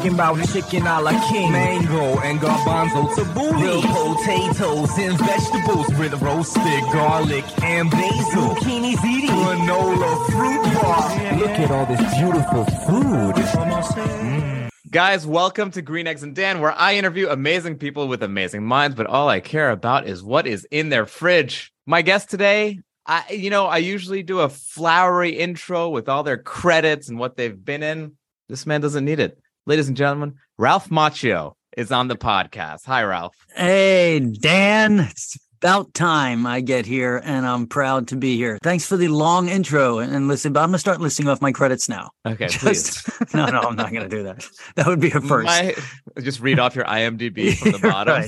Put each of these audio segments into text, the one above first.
talking about chicken a la king, mango and garbanzo tabbouleh, grilled potatoes and vegetables with roasted garlic and basil, zucchini ziti, granola fruit bar. Look at all this beautiful food. Mm. Guys, welcome to Green Eggs and Dan, where I interview amazing people with amazing minds, but all I care about is what is in their fridge. My guest today, I you know, I usually do a flowery intro with all their credits and what they've been in. This man doesn't need it. Ladies and gentlemen, Ralph Macchio is on the podcast. Hi, Ralph. Hey, Dan. It's about time I get here, and I'm proud to be here. Thanks for the long intro and listen, but I'm gonna start listing off my credits now. Okay, please. No, no, I'm not gonna do that. That would be a first. My- just read off your IMDb from the bottom.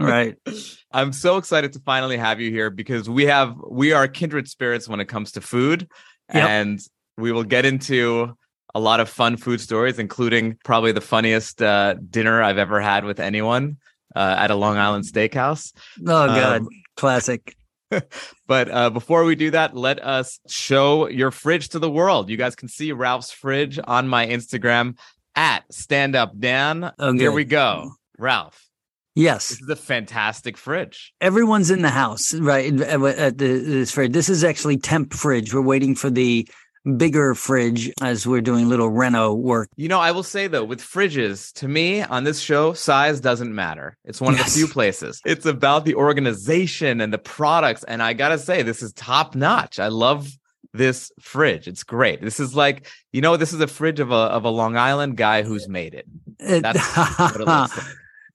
Right. right. I'm so excited to finally have you here because we have we are kindred spirits when it comes to food, Yep. and we will get into a lot of fun food stories, including probably the funniest uh, dinner I've ever had with anyone uh, at a Long Island steakhouse. Oh god, Um, classic. But uh, before we do that, let us show your fridge to the world. You guys can see Ralph's fridge on my Instagram at Stand Up Dan. Oh, Here we go, Ralph. Yes, This is a fantastic fridge. everyone's in the house, right? At the this fridge. This is actually temp fridge. We're waiting for the bigger fridge as we're doing little reno work. You know, I will say though, with fridges, to me on this show, size doesn't matter. It's one of Yes. the few places. It's about the organization and the products. And I gotta say, this is top notch. I love this fridge. It's great. This is like, you know, this is a fridge of a of a Long Island guy who's made it. It- That's what it looks like.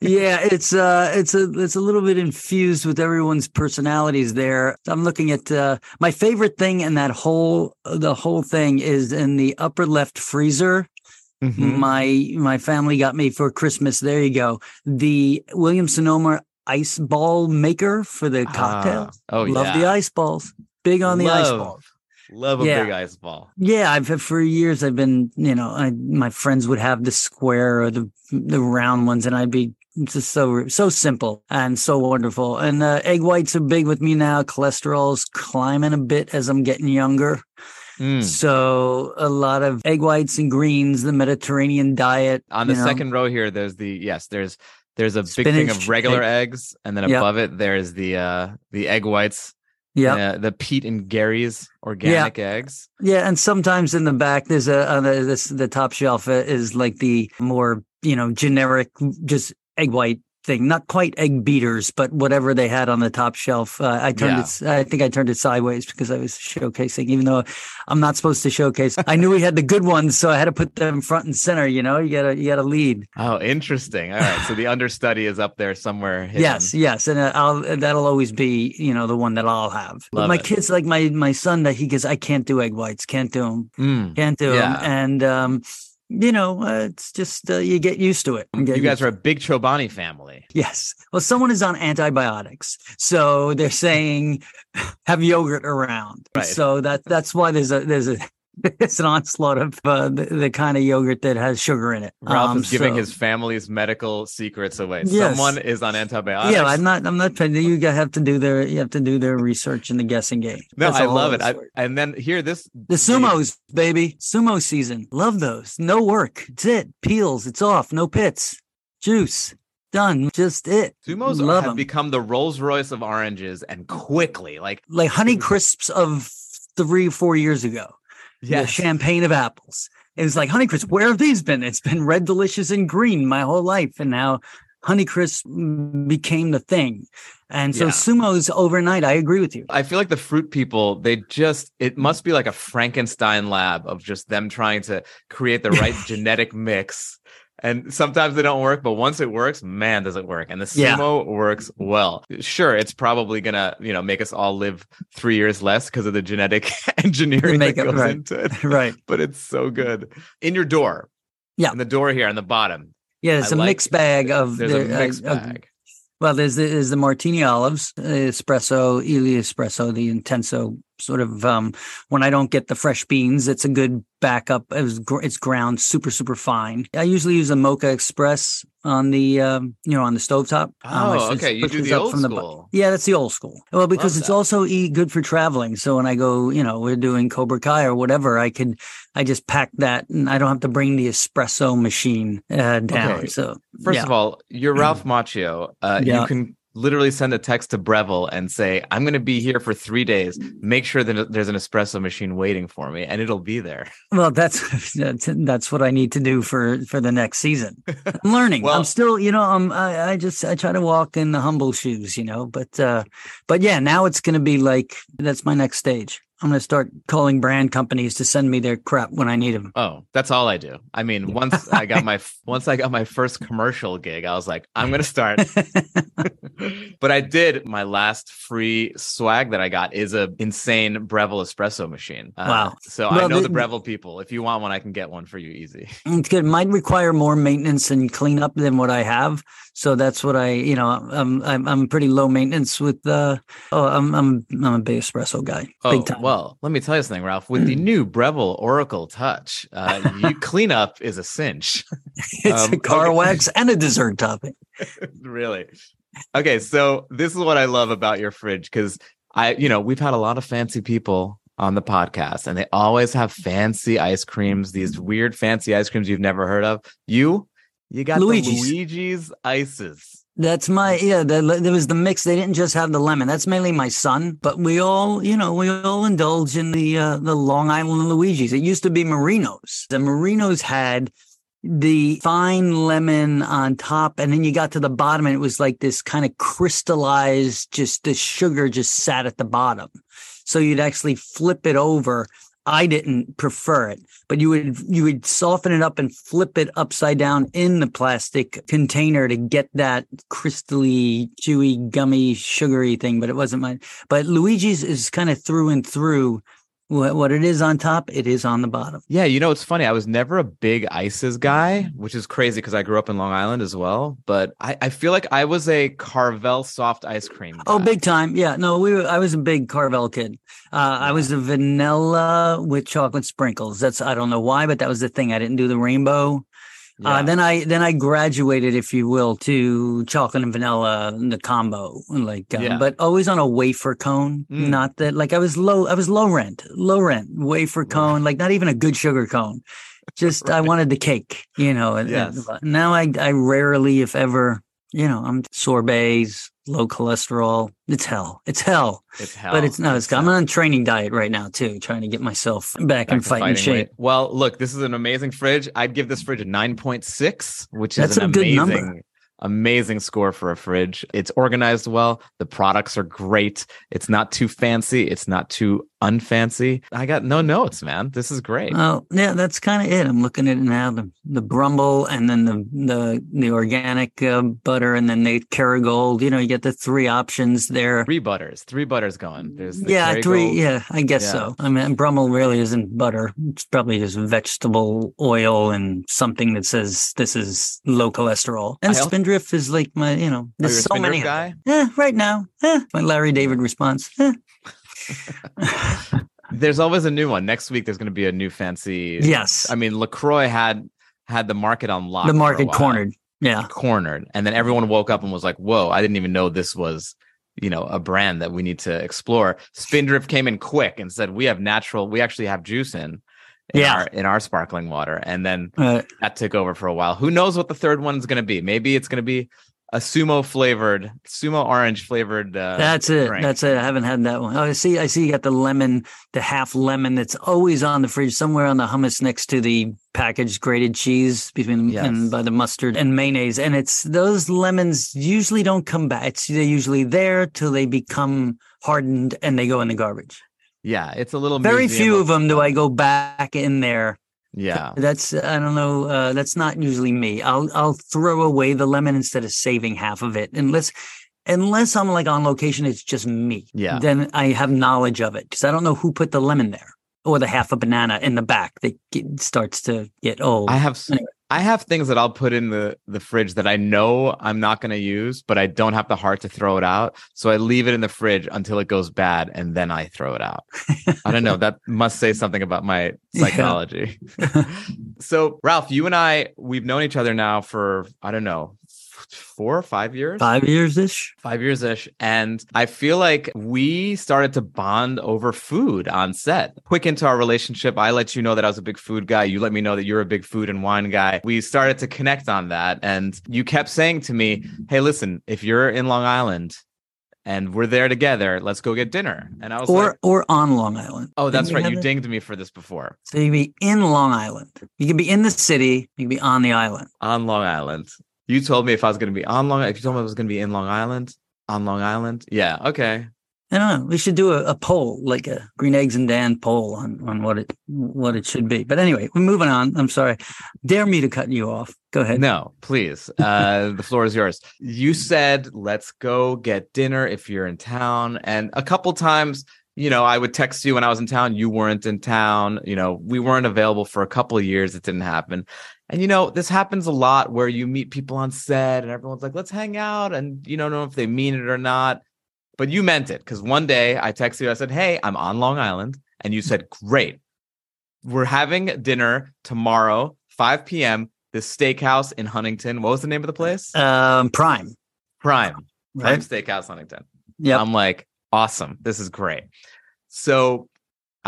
Yeah, it's uh it's a it's a little bit infused with everyone's personalities there. I'm looking at uh my favorite thing in that whole the whole thing is in the upper left freezer. Mhm. My my family got me for Christmas. There you go. The William Sonoma ice ball maker for the cocktail. Ah, oh Love yeah. the ice balls. Big on the ice Love- balls. Love a Yeah. big ice ball. Yeah, I've for years. I've been, you know, I, my friends would have the square or the the round ones, and I'd be just so so simple and so wonderful. And uh, egg whites are big with me now. Cholesterol's climbing a bit as I'm getting younger. Mm. So a lot of egg whites and greens, the Mediterranean diet. On the know. second row here, there's the yes, there's there's a big thing of regular egg- eggs, and then Yep. above it there's the uh the egg whites. yeah, uh, the Pete and Gary's organic eggs. yeah, and sometimes in the back there's a on the this the top shelf uh, is like the more you know generic just egg white thing, not quite egg beaters, but whatever they had on the top shelf. Uh, I turned it. I think I turned it sideways because I was showcasing, even though I'm not supposed to showcase. I knew we had the good ones, so I had to put them front and center. You know, you gotta you gotta lead. Oh, interesting. All right, so the understudy is up there somewhere. hidden. Yes, yes, and uh, I'll that'll always be you know the one that I'll have. But my it. kids, like my my son, that he goes, I can't do egg whites, can't do them, Mm. can't do them, and um, you know, uh, it's just uh, you get used to it. You guys are a big Chobani family. Yes. Well, someone is on antibiotics, so they're saying have yogurt around. Right. So that that's why there's a there's a it's an onslaught of uh, the, the kind of yogurt that has sugar in it. Ralph Um, is giving so- his family's medical secrets away. Yes. Someone is on antibiotics. Yeah, I'm not. I'm not. You have to do their. You have to do their research in the guessing game. No, That's I love it. I, and then here, this the sumos, baby, sumo season. Love those. No work. It's it. Peels. It's off. No pits. Juice. Done. Just it. Sumos Love have 'em. become the Rolls Royce of oranges, and quickly, like Like honey crisps of three, four years ago. The champagne of apples. It was like Honeycrisp. Where have these been? It's been red, delicious, and green my whole life, and now Honeycrisp became the thing. And so Yeah. sumos overnight. I agree with you. I feel like the fruit people, they just, it must be like a Frankenstein lab of just them trying to create the right genetic mix. And sometimes they don't work, but once it works, man, does it work. And the Yeah. sumo works well. Sure, it's probably gonna, you know, make us all live three years less because of the genetic engineering that goes right. into it. right. But it's so good. In your door. Yeah. In the door here on the bottom. Yeah, it's I a like- mixed bag of There's the- uh, mixed uh, bag. well, there's the, there's the martini olives, uh, espresso, Illy espresso, the intenso sort of um, when I don't get the fresh beans, it's a good backup. It's, it's ground super super fine. I usually use a Moka Express on the um, you know on the stovetop. Um, Oh, just okay. You do the old from the school. yeah, that's the old school. Well, because Love it's that. also e- good for traveling. So when I go, you know, we're doing Cobra Kai or whatever, I could, I just pack that and I don't have to bring the espresso machine uh, down. Okay. So First yeah. of all, you're Ralph Macchio. Uh, Yeah. You can literally send a text to Breville and say, "I'm going to be here for three days. Make sure that there's an espresso machine waiting for me, and it'll be there." Well, that's that's what I need to do for for the next season. I'm learning. Well- I'm still, you know, I'm I, I just I try to walk in the humble shoes, you know. But uh but yeah, now it's going to be like that's my next stage. I'm going to start calling brand companies to send me their crap when I need them. Oh, that's all I do. I mean, once I got my once I got my first commercial gig, I was like, I'm going to start. but I did my last free swag that I got is a insane Breville espresso machine. Uh, Wow. So I know the- the Breville people. If you want one, I can get one for you easy. It's good. Might require more maintenance and cleanup than what I have. So that's what I, you know, I'm I'm I'm pretty low maintenance with. uh Oh, I'm I'm I'm a big espresso guy, Oh, big time. well, let me tell you something, Ralph. With the new Breville Oracle Touch, uh, you cleanup is a cinch. it's um, a car okay. wax and a dessert topping. really. Okay, so this is what I love about your fridge because I, you know, we've had a lot of fancy people on the podcast and they always have fancy ice creams, these weird fancy ice creams you've never heard of. You, you got Luigi's. the Luigi's ices. That's my yeah. The, there was the mix. They didn't just have the lemon. That's mainly my son, but we all, you know, we all indulge in the uh, the Long Island and Luigi's. It used to be Marinos. The Marinos had the fine lemon on top, and then you got to the bottom, and it was like this kind of crystallized. Just the sugar just sat at the bottom, so you'd actually flip it over. I didn't prefer it, but you would you would soften it up and flip it upside down in the plastic container to get that crystally, chewy, gummy, sugary thing. But it wasn't mine. But Luigi's is kind of through and through. What, what it is on top, it is on the bottom. Yeah, you know, it's funny. I was never a big ices guy, which is crazy because I grew up in Long Island as well. But I, I feel like I was a Carvel soft ice cream. Oh, big time! Yeah, no, we. Were, I was a big Carvel kid. Uh, I was a vanilla with chocolate sprinkles. That's I don't know why, but that was the thing. I didn't do the rainbow. Uh, then I then I graduated, if you will, to chocolate and vanilla, the combo, like. Um, Yeah. But always on a wafer cone. Mm. Not that like I was low. I was low rent, low rent wafer cone. Like not even a good sugar cone. Just I wanted the cake, you know. Yes. now I I rarely, if ever, you know, I'm sorbets, low cholesterol. It's hell. It's hell. It's hell. But it's no, it's, I'm on a training diet right now too, trying to get myself back, Back in fighting, shape. weight. Well, look, this is an amazing fridge. I'd give this fridge a 9.6, which is an a good amazing, number. Amazing score for a fridge. It's organized well. The products are great. It's not too fancy. It's not too unfancy. I got no notes, man. This is great. Oh, yeah, that's kind of it. I'm looking at it now. The the Brummel and then the the the organic uh, butter and then the Kerrygold. You know, you get the three options there. three butters, three butters going. There's the yeah, three. Yeah, I guess Yeah. so. I mean, Brummel really isn't butter. It's probably just vegetable oil and something that says this is low cholesterol. And Spindrift is like my, you know, Oh, there's you're so many. Guy? Yeah, right now. Eh, my Larry David response. Eh. There's always a new one. Next week, there's going to be a new fancy. yes, I mean, LaCroix had had the market on lock. the market cornered. Yeah. cornered and then everyone woke up and was like whoa i didn't even know this was you know a brand that we need to explore spindrift came in quick and said we have natural we actually have juice in in Yeah. our in our sparkling water and then Uh, that took over for a while who knows what the third one's going to be maybe it's going to be a sumo flavored sumo orange flavored uh, That's it. drink. That's it. I haven't had that one. Oh, I see. I see. You got the lemon, the half lemon that's always on the fridge, somewhere on the hummus next to the packaged grated cheese between Yes. and by the mustard and mayonnaise. And it's those lemons usually don't come back. It's they're usually there till they become hardened and they go in the garbage. Yeah it's a little Very few of them do I go back in there. yeah That's I don't know. Uh, that's not usually me. I'll I'll throw away the lemon instead of saving half of it, unless unless I'm like on location. It's just me. Yeah. Then I have knowledge of it because I don't know who put the lemon there or the half a banana in the back that starts to get old. i have Anyway. I have things that I'll put in the the fridge that I know I'm not going to use, but I don't have the heart to throw it out. So I leave it in the fridge until it goes bad, and then I throw it out. I don't know. That must say something about my psychology. so Ralph, you and I, we've known each other now for I don't know four or five years five years ish five years ish and i feel like we started to bond over food on set quick into our relationship i let you know that i was a big food guy you let me know that you're a big food and wine guy we started to connect on that and you kept saying to me hey listen if you're in long island and we're there together. Let's go get dinner. And I was or like, or on Long Island. Oh, that's right. You it? dinged me for this before. So you can be in Long Island. You can be in the city. You can be on the island. On Long Island. You told me if I was going to be on Long. Island, if you told me I was going to be in Long Island, on Long Island. Yeah. Okay. I don't know. We should do a, a poll, like a Green Eggs and Dan poll on, on what it what it should be. But anyway, we're moving on. I'm sorry. Dare me to cut you off. Go ahead. No, please. Uh, the floor is yours. You said, let's go get dinner if you're in town. And a couple times, you know, I would text you when I was in town. You weren't in town. You know, we weren't available for a couple of years. It didn't happen. And, you know, this happens a lot where you meet people on set and everyone's like, let's hang out. And you don't know if they mean it or not. But you meant it because one day I texted you. I said, hey, I'm on Long Island. And you said, great. We're having dinner tomorrow, 5 p.m this steakhouse in Huntington. What was the name of the place? Um, Prime. Prime. Prime Right. Steakhouse Huntington. Yeah. I'm like, awesome. This is great. So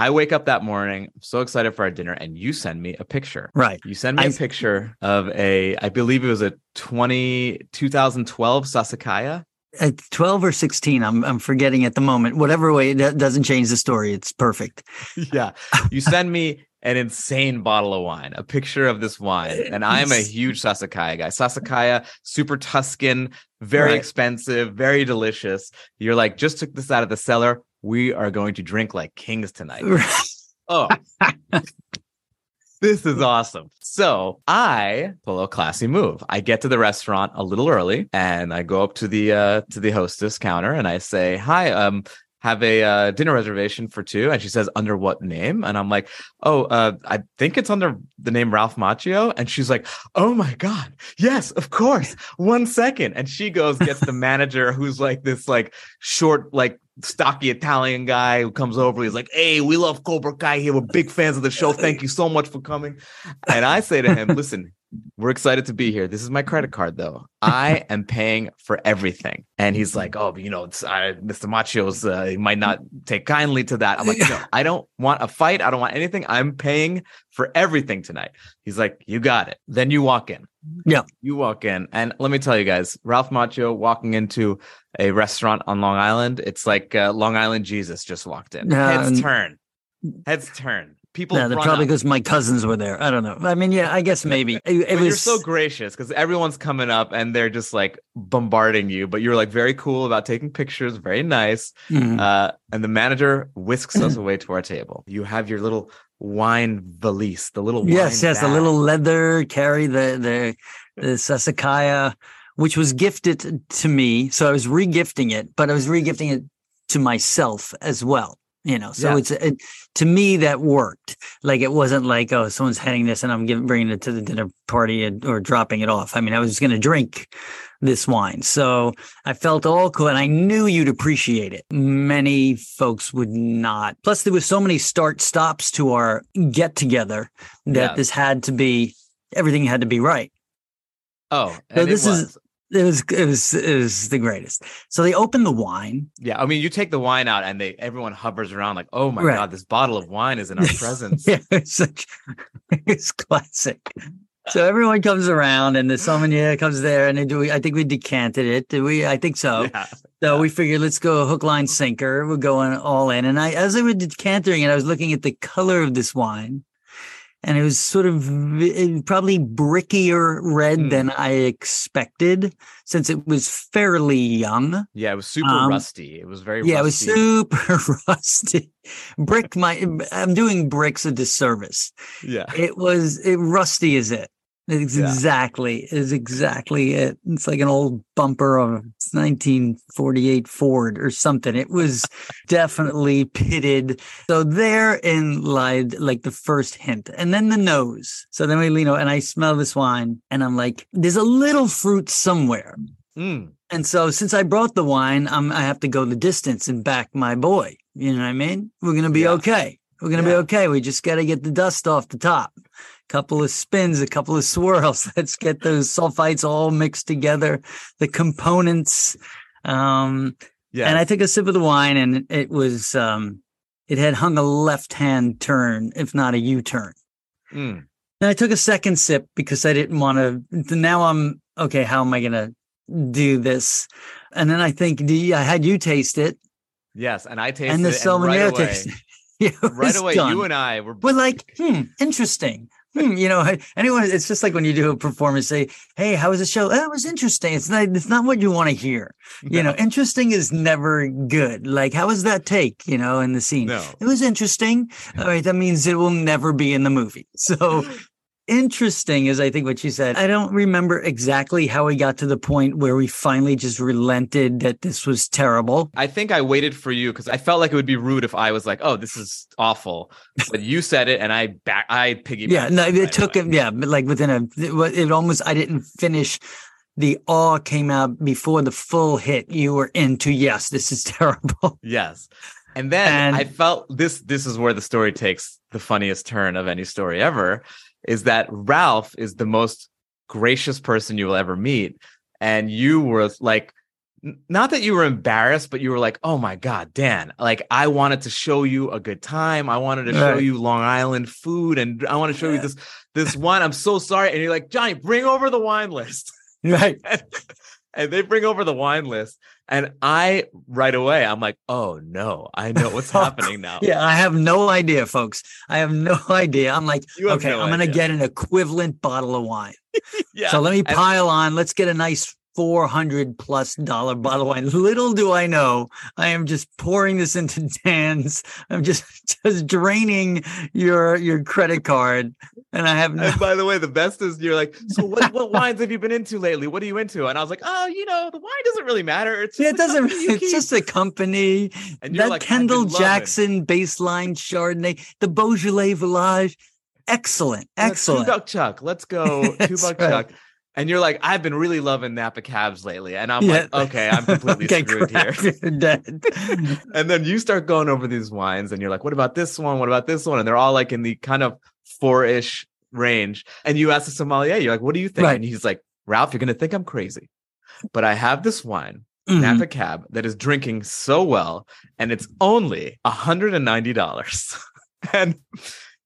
I wake up that morning, I'm so excited for our dinner, and you send me a picture. Right. You send me a I- picture of a, I believe it was a 20, 2012 Sassicaia. At 12 or 16, I'm I'm forgetting at the moment. Whatever way, that doesn't change the story. It's perfect. yeah. You send me an insane bottle of wine, a picture of this wine. And I'm a huge Sassicaia guy. Sassicaia, super Tuscan, very Right. expensive, very delicious. You're like, just took this out of the cellar. We are going to drink like kings tonight. Oh, this is awesome. So I pull a classy move. I get to the restaurant a little early and I go up to the uh to the hostess counter and I say, Hi, um, have a uh, dinner reservation for two. And she says, Under what name? And I'm like, Oh, uh, I think it's under the name Ralph Macchio. And she's like, Oh my God. Yes, of course. One second. And she goes, gets the manager who's like this like short, like stocky Italian guy who comes over. He's like, Hey, we love Cobra Kai here. We're big fans of the show. Thank you so much for coming. And I say to him, Listen, we're excited to be here. This is my credit card, though. I am paying for everything. And he's like, Oh, you know, it's, uh, Mr. Macchio's, uh, he might not take kindly to that. I'm like, No, I don't want a fight. I don't want anything. I'm paying for everything tonight. He's like, You got it. Then you walk in. Yeah. You walk in. And let me tell you guys, Ralph Macchio walking into a restaurant on Long Island, it's like uh, Long Island Jesus just walked in. Yeah, Heads and- turn. Heads turn. People Yeah, run probably because my cousins were there. I don't know. I mean, yeah, I guess maybe it, it was you're so gracious because everyone's coming up and they're just like bombarding you, but you're like very cool about taking pictures, very nice. Mhm. Uh, and the manager whisks us away to our table. You have your little wine valise, the little yes, wine yes, the bag. little leather carry the the the Sassicaia, which was gifted to me. So I was regifting it, but I was regifting it to myself as well. You know, so Yeah. it's it, to me that worked. Like it wasn't like oh, someone's handing this and I'm giving bringing it to the dinner party and, or dropping it off. I mean, I was going to drink this wine, so I felt all cool, and I knew you'd appreciate it. Many folks would not. Plus, there was so many start stops to our get together that Yeah. this had to be everything had to be right. Oh, So this is-. It was it was it was the greatest. So they open the wine. Yeah, I mean, you take the wine out, and they everyone hovers around like, "Oh my Right. god, this bottle of wine is in our presence." Yeah, it's such it's classic. So everyone comes around, and the sommelier comes there, and they do. I think we decanted it. Did we? I think so. Yeah. So we figured let's go hook, line, sinker. We're going all in. And I, as I was decanting it, I was looking at the color of this wine, and it was sort of probably brickier red Mm. than I expected, since it was fairly young. Yeah, it was super Um, rusty. It was very Yeah, it was super rusty. Brick, my I'm doing bricks a disservice. yeah. It was it rusty is it. It's Yeah. exactly is exactly it. It's like an old bumper of a 1948 Ford or something. It was definitely pitted. So therein lied like the first hint, and then the nose. So then we, you know, and I smell this wine, and I'm like, there's a little fruit somewhere. Mm. And so since I brought the wine, I'm, I have to go the distance and back my boy. You know what I mean? We're going to be Yeah. okay. We're going to Yeah. be okay. We just got to get the dust off the top. Couple of spins, a couple of swirls. Let's get those sulfites all mixed together, the components. Um, Yeah. and I took a sip of the wine and it was, um, it had hung a left hand turn, if not a U turn. Mm. And I took a second sip because I didn't want to. Now I'm okay. How am I going to do this? And then I think the, I had you taste it, Yes. And I tasted and the it, and right away, it. It right away, done. you and I were We're like, hmm, interesting. Hmm, you know, anyone. It's just like when you do a performance. Say, "Hey, how was the show? Oh, it was interesting." It's not. It's not what you want to hear. You know, interesting is never good. Like, how was that take? You know, in the scene. no. It was interesting. All right, that means it will never be in the movie. So interesting is I think what you said. I don't remember exactly how we got to the point where we finally just relented that this was terrible. I think I waited for you because I felt like it would be rude if I was like, "Oh, this is awful," but you said it, and I back, I piggybacked. Yeah, no, right it took away. him. Yeah, like within a, it, it almost. I didn't finish. The awe came out before the full hit. You were into yes, this is terrible. Yes. And then And- I felt this this is where the story takes the funniest turn of any story ever is that Ralph is the most gracious person you will ever meet. And you were like not that you were embarrassed but you were like oh my god Dan like I wanted to show you a good time. I wanted to show you Long Island food and I want to show you this this wine. I'm so sorry. And you're like Johnny bring over the wine list. Right. and they bring over the wine list and i right away i'm like oh no i know what's happening now Yeah, I have no idea, folks. I have no idea. I'm like, okay, no I'm going to get an equivalent bottle of wine. yeah So let me and- pile on. Let's get a nice 400 plus dollar bottle of wine. Little do I know, I am just pouring this into Dan's. I'm just just draining your your credit card and I have no and by the way the best is you're like so what, what wines have you been into lately what are you into and i was like oh you know the wine doesn't really matter it's just Yeah, it doesn't. It's keep." just a company. and you're that like, Kendall been loving." Jackson baseline Chardonnay, the Beaujolais Village, excellent, Yeah, excellent. two buck chuck let's go two buck right. chuck and you're like i've been really loving napa cabs lately and i'm Yeah. like okay i'm completely Okay, screwed here crap, you're dead. and then you start going over these wines and you're like what about this one what about this one and they're all like in the kind of four-ish range and you ask the sommelier you're like what do you think Right. and he's like ralph you're gonna think i'm crazy but i have this wine Mhm. napa cab that is drinking so well and it's only $190 and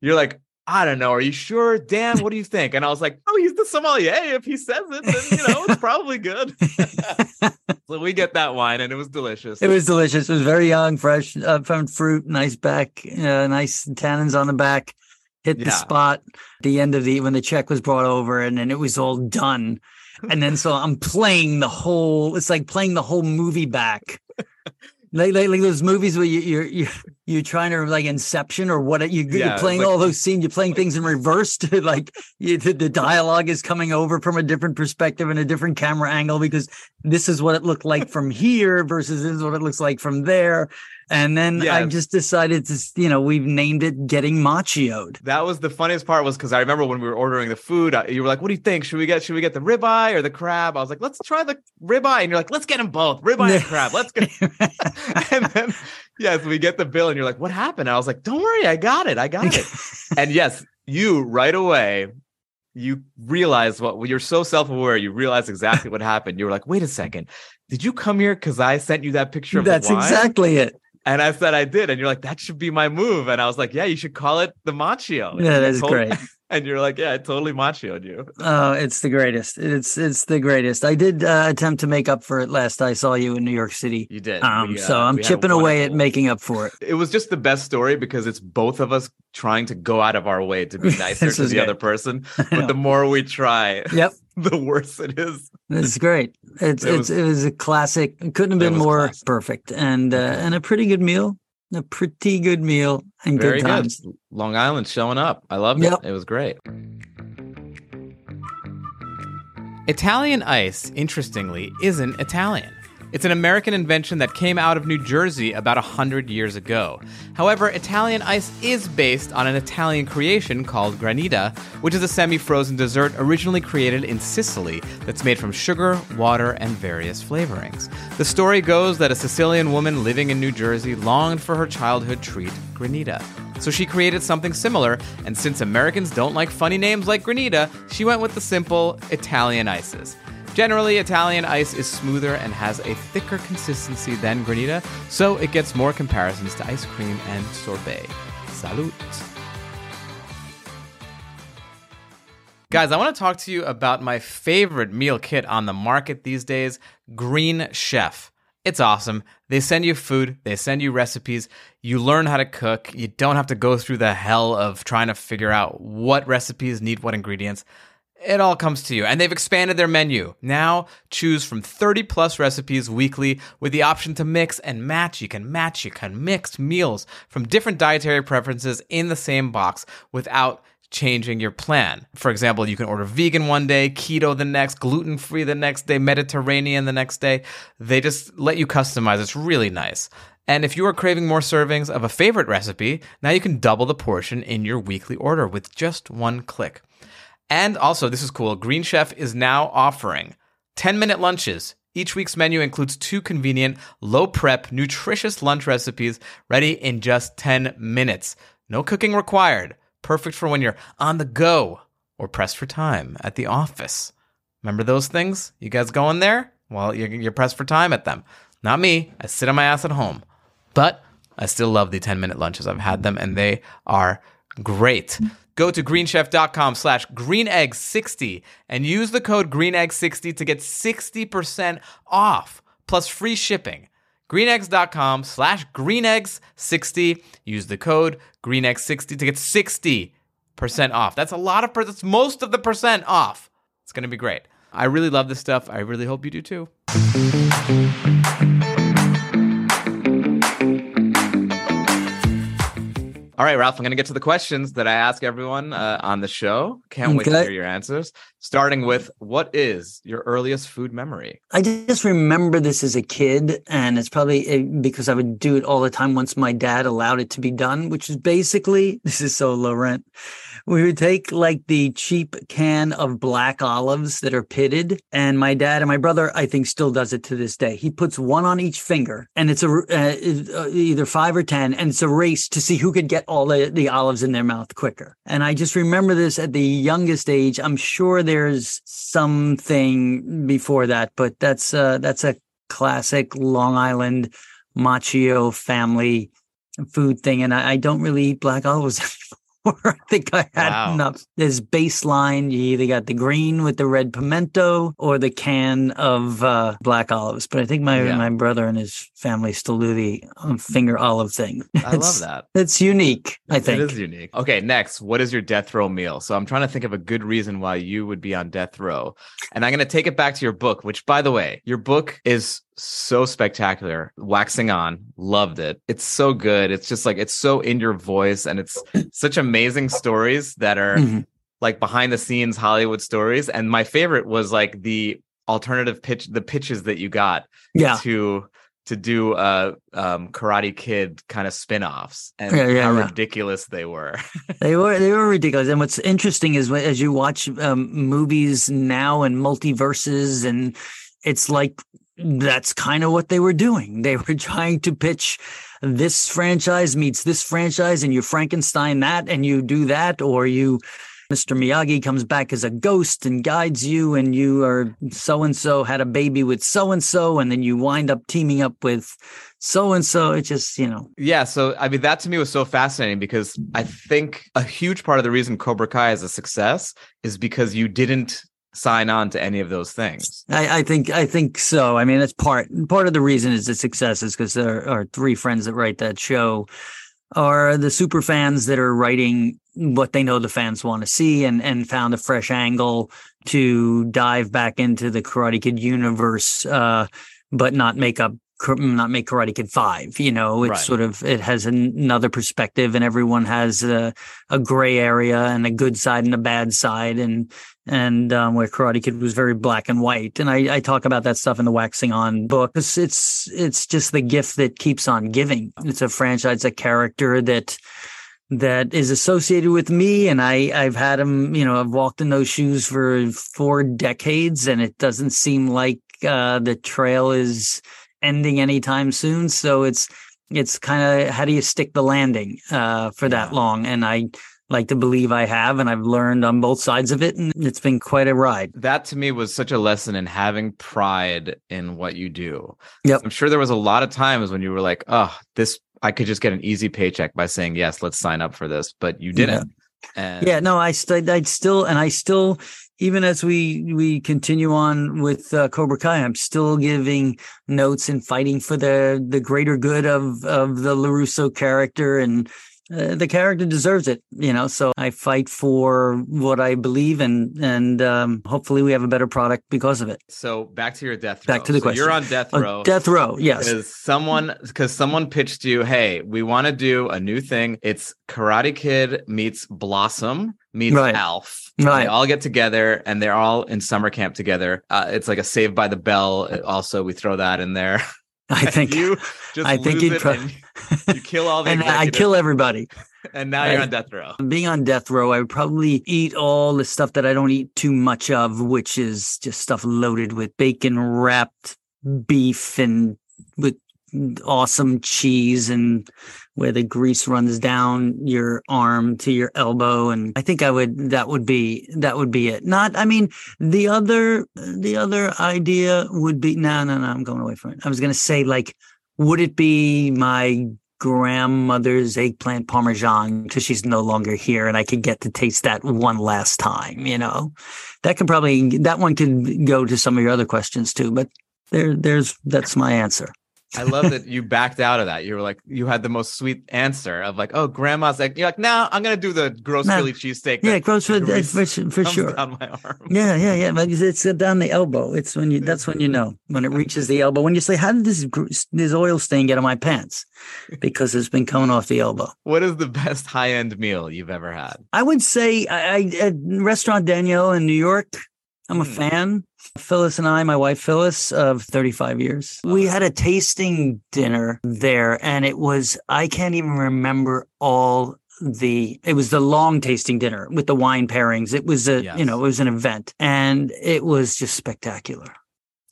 you're like I don't know. Are you sure, Dan? What do you think? And I was like, Oh, he's the sommelier. If he says it, then you know it's probably good. so we get that wine, and it was delicious. It was delicious. It was very young, fresh uh, from fruit, nice back, uh, nice tannins on the back. Hit the spot at the end of the when the check was brought over, and then it was all done. And then so I'm playing the whole. It's like playing the whole movie back. Like, like, like those movies where you, you're you're you're trying to like Inception or what you, Yeah, you're playing like- all those scenes. You're playing things in reverse. To like you, the, the dialogue is coming over from a different perspective and a different camera angle because this is what it looked like from here versus this is what it looks like from there. And then I just decided to, you know, we've named it Getting Macchioed. That was the funniest part was because I remember when we were ordering the food, uh, you were like, "What do you think? Should we get should we get the ribeye or the crab?" I was like, "Let's try the ribeye," and you're like, "Let's get them both, ribeye and crab. Let's go." and then yes, we get the bill, and you're like, "What happened?" I was like, "Don't worry, I got it, I got it." and yes, you right away, you realize what you're so self aware. You realize exactly what happened. You were like, "Wait a second, did you come here because I sent you that picture of That's the wine?" exactly it. And I said I did, and you're like, "That should be my move." And I was like, "Yeah, you should call it the Macchio." Yeah, that's told- great. And you're like, "Yeah, I totally Macchioed you." Oh, it's the greatest. It's it's the greatest. I did uh, attempt to make up for it last I saw you in New York City. You did. Um, We, so uh, I'm we had a chipping away at making up for it. It was just the best story because it's both of us trying to go out of our way to be nicer to the great. other person, but the more we try, Yep, the worse it is. It's great. It's It it's was- it was a classic. It couldn't have been more classic. perfect, and uh, and a pretty good meal. A pretty good meal and Very good good. Long Island showing up. I loved Yep. it. It was great. Italian ice, interestingly, isn't Italian. It's an American invention that came out of New Jersey about 100 years ago. However, Italian ice is based on an Italian creation called granita, which is a semi frozen dessert originally created in Sicily that's made from sugar, water, and various flavorings. The story goes that a Sicilian woman living in New Jersey longed for her childhood treat, granita. So she created something similar, and since Americans don't like funny names like granita, she went with the simple Italian ices. Generally, Italian ice is smoother and has a thicker consistency than granita, so it gets more comparisons to ice cream and sorbet. Salute. Guys, I want to talk to you about my favorite meal kit on the market these days Green Chef. It's awesome. They send you food, they send you recipes, you learn how to cook. You don't have to go through the hell of trying to figure out what recipes need what ingredients it all comes to you. And they've expanded their menu. Now choose from 30 plus recipes weekly with the option to mix and match. You can match, you can mix meals from different dietary preferences in the same box without changing your plan. For example, you can order vegan one day, keto the next, gluten free the next day, Mediterranean the next day. They just let you customize. It's really nice. And if you are craving more servings of a favorite recipe, now you can double the portion in your weekly order with just one click. And also, this is cool Green Chef is now offering 10 minute lunches. Each week's menu includes two convenient, low prep, nutritious lunch recipes ready in just 10 minutes. No cooking required. Perfect for when you're on the go or pressed for time at the office. Remember those things? You guys going there? Well, you're, you're pressed for time at them. Not me. I sit on my ass at home. But I still love the 10 minute lunches. I've had them and they are great. Go to greenchef.com slash greenegg60 and use the code greenegg60 to get 60% off plus free shipping. greeneggs.com slash greeneggs60. Use the code greenegg60 to get 60% off. That's a lot of, per- that's most of the percent off. It's going to be great. I really love this stuff. I really hope you do too. All right, Ralph, I'm going to get to the questions that I ask everyone uh, on the show. Can't wait to hear your answers. Starting with what is your earliest food memory? I just remember this as a kid, and it's probably eh, because I would do it all the time once my dad allowed it to be done, which is basically this is so low rent we would take like the cheap can of black olives that are pitted. And my dad and my brother, I think, still does it to this day. He puts one on each finger and it's a uh, uh, either five or 10. And it's a race to see who could get all the, the olives in their mouth quicker. And I just remember this at the youngest age. I'm sure there's something before that, but that's, uh, that's a classic Long Island Macchio family food thing. And I, I don't really eat black olives anymore. I think I had wow. enough. There's baseline. You either got the green with the red pimento or the can of uh, black olives. But I think my yeah. my brother and his family still do the um, finger olive thing. I love that. It's unique. I think it is unique. Okay, next, what is your death row meal? So I'm trying to think of a good reason why you would be on death row, and I'm going to take it back to your book. Which, by the way, your book is so spectacular. Waxing on, loved it. It's so good. It's just like it's so in your voice, and it's such amazing stories that are mm-hmm. like behind the scenes Hollywood stories. And my favorite was like the alternative pitch, the pitches that you got yeah. to to do uh um karate kid kind of spin-offs and yeah, yeah, how yeah. ridiculous they were they were they were ridiculous and what's interesting is as you watch um, movies now and multiverses and it's like that's kind of what they were doing. They were trying to pitch this franchise meets this franchise, and you Frankenstein that, and you do that, or you, Mr. Miyagi comes back as a ghost and guides you, and you are so and so had a baby with so and so, and then you wind up teaming up with so and so. It just, you know. Yeah. So, I mean, that to me was so fascinating because I think a huge part of the reason Cobra Kai is a success is because you didn't sign on to any of those things. I, I think I think so. I mean, that's part part of the reason is the success is because there are three friends that write that show are the super fans that are writing what they know the fans want to see and and found a fresh angle to dive back into the Karate Kid universe, uh, but not make up not make Karate Kid five. You know, it's Right. sort of it has an- another perspective, and everyone has a, a gray area and a good side and a bad side, and and um, where Karate Kid was very black and white. And I, I talk about that stuff in the Waxing On book. It's, it's it's just the gift that keeps on giving. It's a franchise, a character that that is associated with me and I I've had him, you know, I've walked in those shoes for four decades and it doesn't seem like uh the trail is ending anytime soon. So it's it's kind of how do you stick the landing uh for that Yeah. long? And I like to believe I have and I've learned on both sides of it and it's been quite a ride. that to me was such a lesson in having pride in what you do. Yep. I'm sure there was a lot of times when you were like, oh, this, I could just get an easy paycheck by saying, yes, let's sign up for this, but you didn't. And Yeah, no, I st- I'd still, and I still, even as we we continue on with uh, Cobra Kai, I'm still giving notes and fighting for the the greater good of of the LaRusso character, and uh, the character deserves it, you know. So I fight for what I believe, and and um, hopefully we have a better product because of it. so back to your death row. Back to the So You're on death Uh, row. death row, yes, Because someone because someone pitched you, hey, we want to do a new thing. It's Karate Kid meets Blossom meets Right. Alf. Right. They all get together and they're all in summer camp together. Uh, it's like a Saved by the Bell. Uh, Also, we throw that in there. I think. you just I think you'd pro- you kill all the and I kill everybody. and now you're on death row. being on death row, I would probably eat all the stuff that I don't eat too much of, which is just stuff loaded with bacon wrapped beef and with awesome cheese and where the grease runs down your arm to your elbow and i think i would that would be that would be it not i mean the other the other idea would be no no no i'm going away from it i was going to say like would it be my grandmother's eggplant parmesan because she's no longer here and I could get to taste that one last time, you know. That could probably that one could go to some of your other questions too, but there there's that's my answer. I love that you backed out of that. You were like, you had the most sweet answer of like, oh, grandma's like, you're like, no, I'm gonna do the gross. Philly cheesesteak. Yeah, grows for, for, for sure. down my arm. Yeah, yeah, yeah. But it's down the elbow. It's when you. That's when you know when it reaches the elbow. When you say, "How did this this oil stain get on my pants?" Because it's been coming off the elbow. What is the best high end meal you've ever had? I would say I, I at restaurant Daniel in New York. I'm a Hmm. fan. Phyllis and I, my wife Phyllis, of 35 years. We had a tasting dinner there, and it was I can't even remember all the it was the long tasting dinner with the wine pairings. It was a Yes. you know, it was an event and it was just spectacular.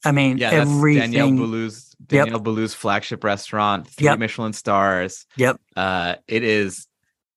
I mean, Yeah, everything Daniel Boulud's Yep. Daniel Boulud's flagship restaurant, three Yep. Michelin stars. Yep. Uh, it is.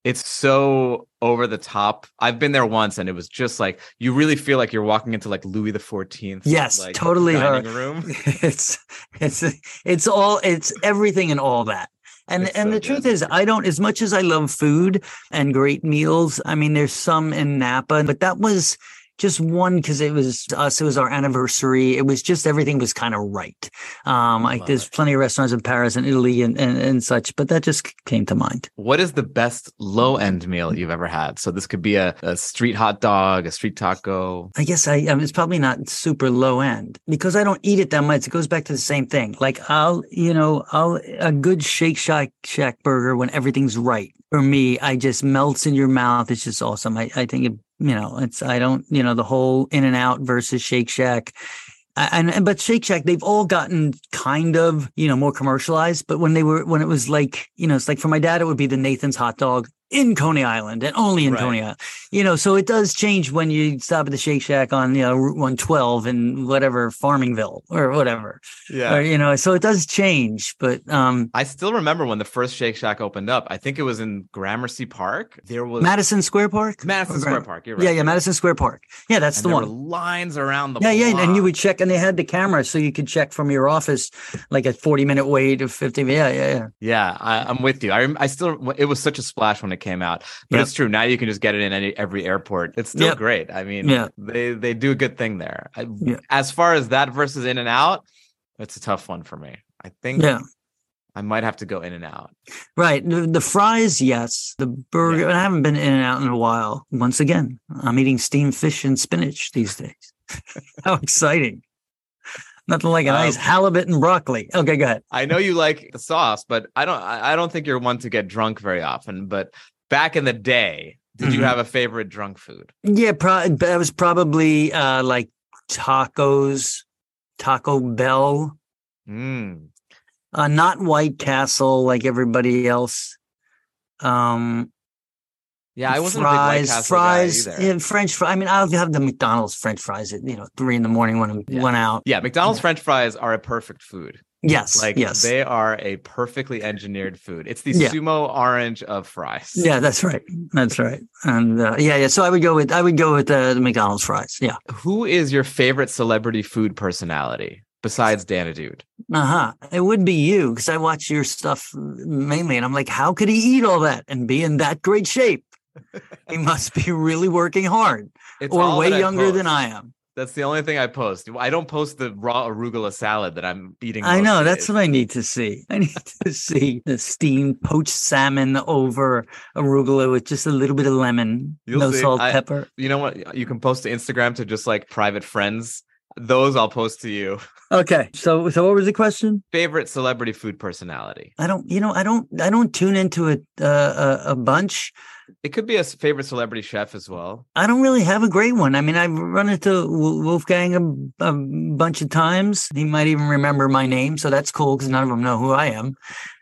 It's so over the top. I've been there once, and it was just like you really feel like you're walking into like Louis the Fourteenth. Yes, like, totally her. Dining room. it's it's it's all it's everything and all that and It's and so the truth is i don't as much as i love food and great meals i mean there's some in napa but that was just one because it was us it was our anniversary it was just everything was kind of right um like there's it. plenty of restaurants in paris and italy and, and and such but that just came to mind What is the best low end meal you've ever had? So this could be a, a street hot dog, a street taco. I guess I, I mean, it's probably not super low end because I don't eat it that much. It goes back to the same thing. Like I'll, you know, I'll a good Shake Shack Shack burger when everything's right. For me, I just melts in your mouth. It's just awesome. I, I think it, you know, it's I don't, you know, the whole In and Out versus Shake Shack. And, and but Shake Shack, they've all gotten kind of, you know, more commercialized. But when they were, when it was like, you know, it's like for my dad, it would be the Nathan's hot dog in Coney Island and only in Right. Coney Island you know, so it does change when you stop at the Shake Shack on, you know, Route 112 in whatever Farmingville or whatever. Yeah. Or, you know, so it does change, but um I still remember when the first Shake Shack opened up. I think it was in Gramercy Park. There was Madison Square Park? Madison Square Park. You're right. Yeah, yeah, Madison Square Park. Yeah, that's And the one. lines around the Yeah, yeah, and you would check, and they had the camera, so you could check from your office, like a forty-minute wait of fifty. Yeah, yeah, yeah. Yeah, I, I'm with you. I, I still, it was such a splash when it came out, but Yep. it's true. Now you can just get it in any, every airport. It's still Yep. great. I mean, Yeah. they they do a good thing there. I, Yeah. As far as that versus In and Out, it's a tough one for me. I think Yeah, I might have to go In and Out. right. The, the fries, yes. The burger, Yeah. I haven't been in and out in a while. Once again, I'm eating steamed fish and spinach these days. How exciting! Nothing like a nice Um, halibut and broccoli. Okay, go ahead. I know you like the sauce, but I don't. I don't think you're one to get drunk very often. But back in the day, did you Mhm. have a favorite drunk food? Yeah, pro- that was probably uh, like tacos, Taco Bell, Mm. uh, not White Castle like everybody else. Um, Yeah, I wasn't fries, a big White Castle fries, guy either. yeah, French fries. I mean, I'll have the McDonald's French fries at you know three in the morning when I Yeah. went out. Yeah, McDonald's French fries are a perfect food. Yes, Like yes, they are a perfectly engineered food. It's the Yeah. sumo orange of fries. yeah, that's right, that's right. And uh, yeah, yeah. So I would go with I would go with uh, the McDonald's fries. Yeah. Who is your favorite celebrity food personality besides Dana Dude? Uh huh. It would be you because I watch your stuff mainly, and I'm like, how could he eat all that and be in that great shape? he must be really working hard, It's or way younger than. I am. That's the only thing I post. I don't post the raw arugula salad that I'm eating. I know. That's days. what I need to see. I need to see the steamed poached salmon over arugula with just a little bit of lemon, You'll no see. salt, I- pepper. You know what? You can post to Instagram to just like private friends. Those I'll post to you. Okay. So, so what was the question? Favorite celebrity food personality? I don't, you know, I don't, I don't tune into it uh, a, a bunch. It could be a favorite celebrity chef as well. I don't really have a great one. I mean, I've run into Wolfgang a, a bunch of times. He might even remember my name, so that's cool because none of them know who I am.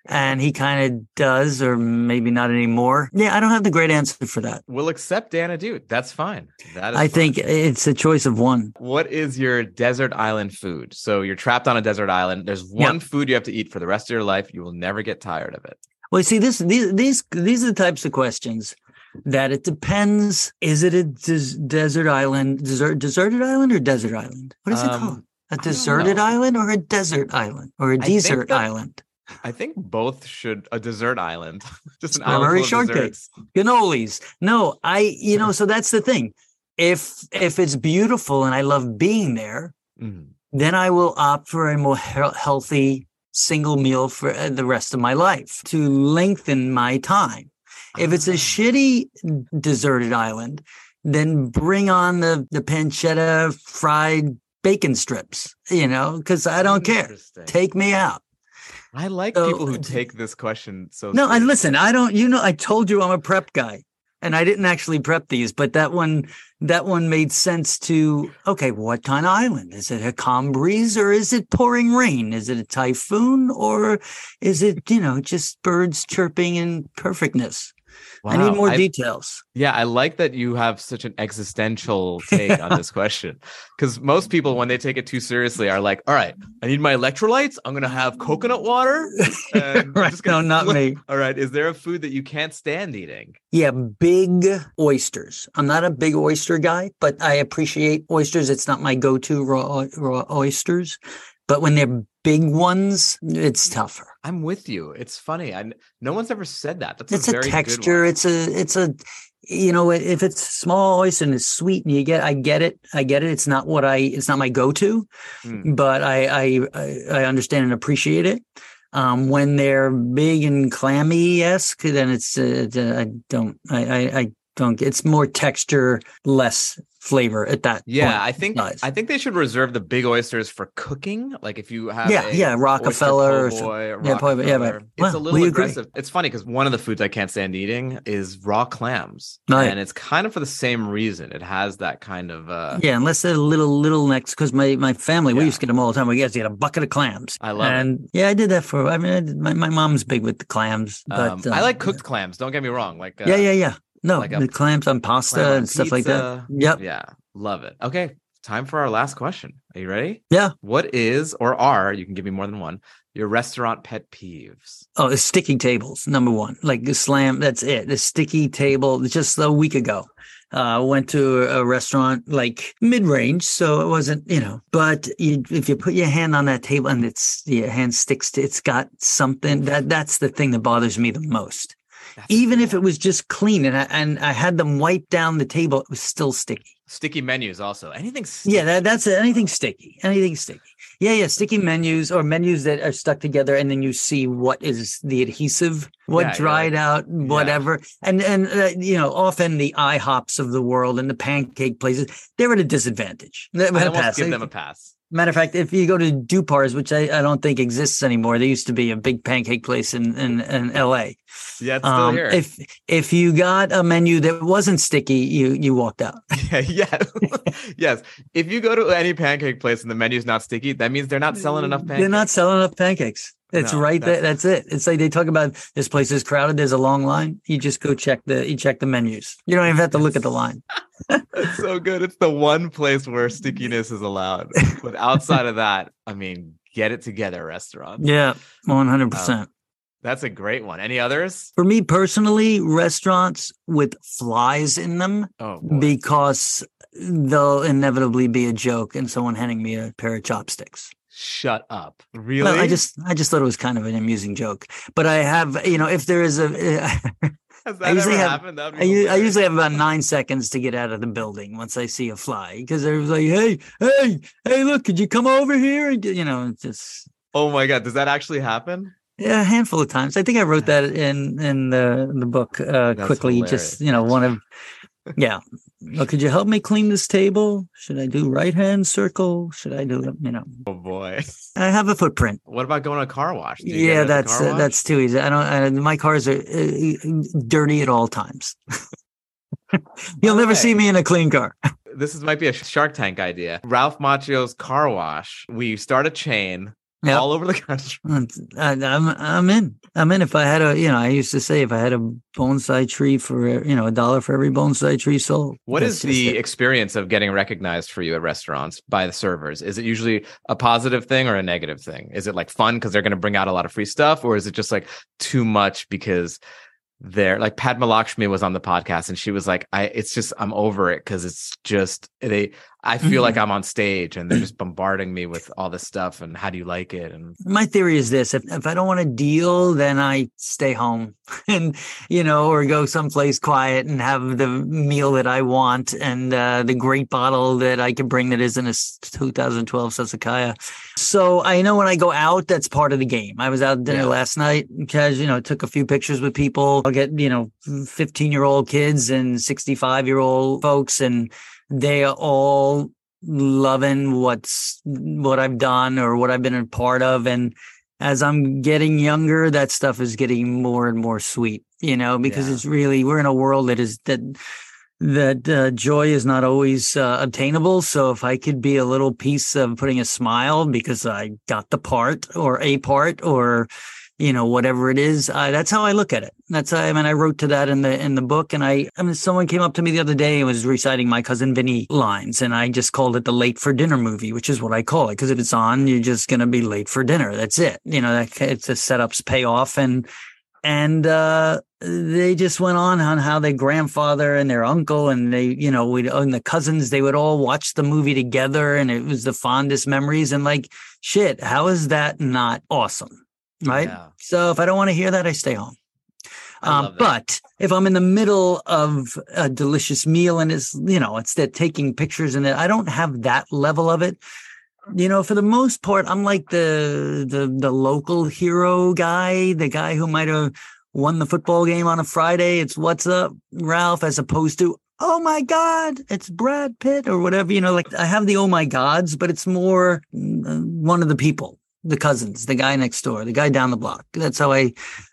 And he kind of does, or maybe not anymore. Yeah, I don't have the great answer for that. We'll accept Dana Dude. That's fine. That is I fine. think it's a choice of one. What is your desert island food? So you're trapped on a desert island. There's one food you have to eat for the rest of your life. You will never get tired of it. Well, see, this these these these are the types of questions that it depends. Is it a des- desert island, desert deserted island, or desert island? What is it Um, called? A deserted island or a desert island or a desert that- island? I think both should a dessert island. Just an Strawberry island full of shortcake. desserts. cannolis. No, I, you know, so that's the thing. If if it's beautiful and I love being there, Mhm. then I will opt for a more he- healthy single meal for uh, the rest of my life to lengthen my time. If it's a Ah. shitty deserted island, then bring on the the pancetta fried bacon strips, you know, because I don't care. Take me out. I like So- people who take this question so. No, I listen. I don't. You know, I told you I'm a prep guy, and I didn't actually prep these, but that one, that one made sense to. Okay, what kind of island is it? A calm breeze, or is it pouring rain? Is it a typhoon, or is it you know just birds chirping in perfectness? I need more I- details. Yeah, I like that you have such an existential take on this question. Because most people, when they take it too seriously, are like, all right, I need my electrolytes. I'm going to have coconut water. right? just No, gonna not flip- me. All right. Is there a food that you can't stand eating? Yeah, big oysters. I'm not a big oyster guy, but I appreciate oysters. It's not my go-to raw raw oysters, but when they're big ones, it's tougher. I'm with you. It's funny. I, no one's ever said that. That's It's a a, texture. It's a it's a you know if it's small oyster and it's sweet and you get I get it I get it. It's not what I it's not my go-to, Mm. but I I I, I understand and appreciate it. Um, when they're big and clammy esque, then it's uh, I don't I, I I don't. It's more texture, less flavor at that. Yeah, point. I think. I think they should reserve the big oysters for cooking. Like if you have Yeah, a yeah, Rockefeller or oyster po' some- boy, yeah, po' boy, yeah, but, right. It's a little agree. aggressive. It's funny because one of the foods I can't stand eating is raw clams, Right. and it's kind of for the same reason. It has that kind of. uh Yeah, unless they're little little necks, because my my family we used to get them all the time. We guys get a bucket of clams. I love it. and yeah, I did that for. I mean, I did, my my mom's big with the clams, but um, uh, I like cooked clams. Don't get me wrong. Like uh, yeah, yeah, yeah. No, like a the clams on pasta clam and stuff like that. Yep. Yeah, love it. Okay, time for our last question. Are you ready? Yeah. What is or are you can give me more than one your restaurant pet peeves? Oh, the sticky tables, number one. Like the slam, that's it. The sticky table, just a week ago. Uh, went to a restaurant like mid range, so it wasn't, you know, but you, if you put your hand on that table and it's, your hand sticks to, it's got something that, that's the thing that bothers me the most. That's Even good if it was just clean and I, and I had them wipe down the table, it was still sticky. sticky menus, also anything. Yeah, that, that's it. anything sticky, anything sticky. Yeah, yeah, sticky menus or menus that are stuck together, and then you see what is the adhesive, what Yeah, dried like, out, whatever, and and uh, you know, often the IHOPs of the world and the pancake places, they're at a disadvantage. They're at almost pass. give them a pass. Matter of fact, if you go to Dupar's, which I, I don't think exists anymore, there used to be a big pancake place in in, in L.A. Yeah, it's still Um, here. if if you got a menu that wasn't sticky, you you walked out. yeah, yes. yes. If you go to any pancake place and the menu's not sticky, that means they're not selling enough pancakes. They're not selling enough pancakes. It's No, right there. that's- That's it. It's like they talk about this place is crowded. There's a long line. You just go check the you check the menus. You don't even have to look at the line. It's so good. It's the one place where stickiness is allowed. But outside of that, I mean, get it together, restaurants. Yeah, one hundred percent. Um, that's a great one. Any others? For me personally, restaurants with flies in them Oh, because they'll inevitably be a joke and someone handing me a pair of chopsticks. Shut up. Really? Well, I just I just thought it was kind of an amusing joke. But I have you know if there is a Has I usually ever have- happened? That I, be u- I hilarious. usually have about nine seconds to get out of the building once I see a fly because they're like, "Hey, hey, hey, look, could you come over here?" And get, you know, just Oh my god, does that actually happen? yeah, a handful of times. I think I wrote that in in the in the book uh, quickly. hilarious. Just you know, one of yeah. Well, could you help me clean this table? Should I do right hand circle? Should I do you know? Oh boy. I have a footprint. What about going to a car wash? Yeah, that's uh, wash? that's too easy. I don't. I, my cars are uh, dirty at all times. You'll never see me in a clean car. this is might be a Shark Tank idea. Ralph Macchio's car wash. We start a chain Yep. all over the country. I'm I'm in. I'm in. If I had a, you know, I used to say if I had a bonsai tree for, you know, a dollar for every bonsai tree sold. What is the it. experience of getting recognized for you at restaurants by the servers? Is it usually a positive thing or a negative thing? Is it like fun because they're going to bring out a lot of free stuff, or is it just like too much because they're like Padma Lakshmi was on the podcast and she was like, I it's just I'm over it because it's just they I feel Mm-hmm. like I'm on stage and they're just bombarding me with all this stuff and how do you like it and My theory is this: if if I don't want to deal, then I stay home and you know, or go someplace quiet and have the meal that I want and uh, the great bottle that I can bring that isn't a 2012 Sassicaia. So I know when I go out, that's part of the game. I was out at dinner Yeah. last night because you know took a few pictures with people. I'll get you know 15 year old kids and 65 year old folks, and they are all loving what's what I've done or what I've been a part of. And as I'm getting younger, that stuff is getting more and more sweet, you know, because Yeah. it's really we're in a world that is that that uh, joy is not always uh, obtainable. So if I could be a little piece of putting a smile because I got the part or a part or you know whatever it is, uh, that's how I look at it. That's I mean I wrote to that in the in the book, and I I mean someone came up to me the other day and was reciting my cousin Vinny lines, and I just called it the late for dinner movie, which is what I call it because if it's on, you're just gonna be late for dinner. That's it. You know that it's the setups pay off and and uh they just went on on how their grandfather and their uncle and they you know we and the cousins they would all watch the movie together and it was the fondest memories and like shit how is that not awesome right? Yeah. so if i don't want to hear that i stay home. Um, but if i'm in the middle of a delicious meal and it's you know it's that taking pictures and it i don't have that level of it. You know for the most part i'm like the the the local hero guy the guy who might have won the football game on a friday. It's what's up ralph? as opposed to oh my god it's brad pitt or whatever you know like i have the oh my gods but it's more uh, one of the people the cousins the guy next door the guy down the block that's how i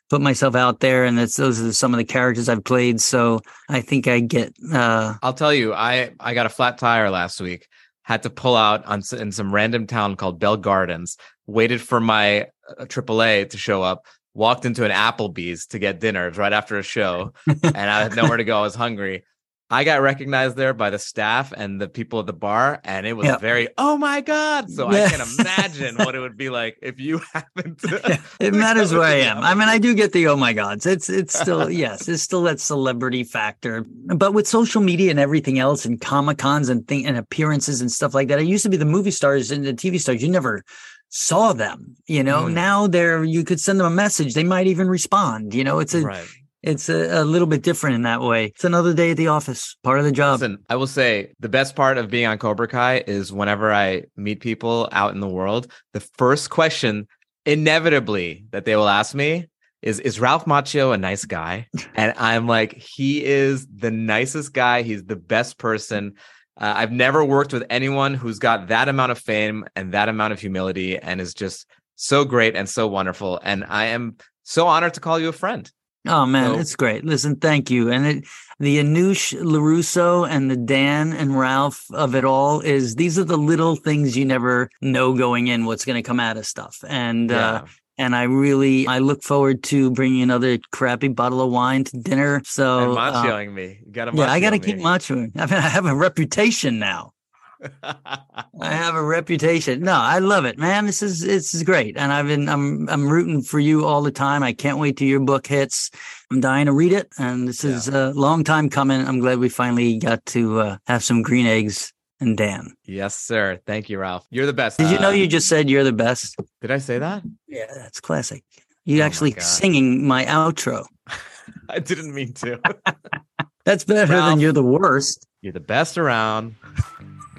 put myself out there and that's those are some of the characters i've played so i think i get uh I'll tell you, I I got a flat tire last week. Had to pull out on in some random town called Bell Gardens. Waited for my uh, AAA to show up. Walked into an Applebee's to get dinner. It was right after a show, and I had nowhere to go. I was hungry. I got recognized there by the staff and the people at the bar, and it was Yeah. very, oh my god! So Yeah. I can imagine what it would be like if you happened to. it matters where I am. I mean, I do get the oh my gods. It's it's still yes, it's still that celebrity factor. But with social media and everything else, and comic cons and thing and appearances and stuff like that, it used to be the movie stars and the TV stars. You never saw them. You know, Mm. now they're you could send them a message. They might even respond. You know, it's a right. It's a, a little bit different in that way. It's another day at the office, part of the job. Listen, I will say the best part of being on Cobra Kai is whenever I meet people out in the world, the first question inevitably that they will ask me is is Ralph Macchio a nice guy? And I'm like, he is the nicest guy. He's the best person. Uh, I've never worked with anyone who's got that amount of fame and that amount of humility and is just so great and so wonderful. And I am so honored to call you a friend. Oh man, So- it's great. Listen, thank you. And it, the Anush LaRusso and the Dan and Ralph of it all is these are the little things you never know going in what's going to come out of stuff. And uh, and I really I look forward to bringing another crappy bottle of wine to dinner. So and uh, Macchioing me. You got to yeah, I got to keep Macchioing. I mean, I have a reputation now. I have a reputation. No, I love it, man. This is this is great, and I've been I'm I'm rooting for you all the time. I can't wait till your book hits. I'm dying to read it, and this is a long time coming. I'm glad we finally got to uh, have some green eggs and Dan. yes, sir. Thank you, Ralph. You're the best. Did you know Uh, you just said you're the best? Did I say that? Yeah, that's classic. You Oh actually God. singing my outro. I didn't mean to. That's better Ralph. than you're the worst. You're the best around.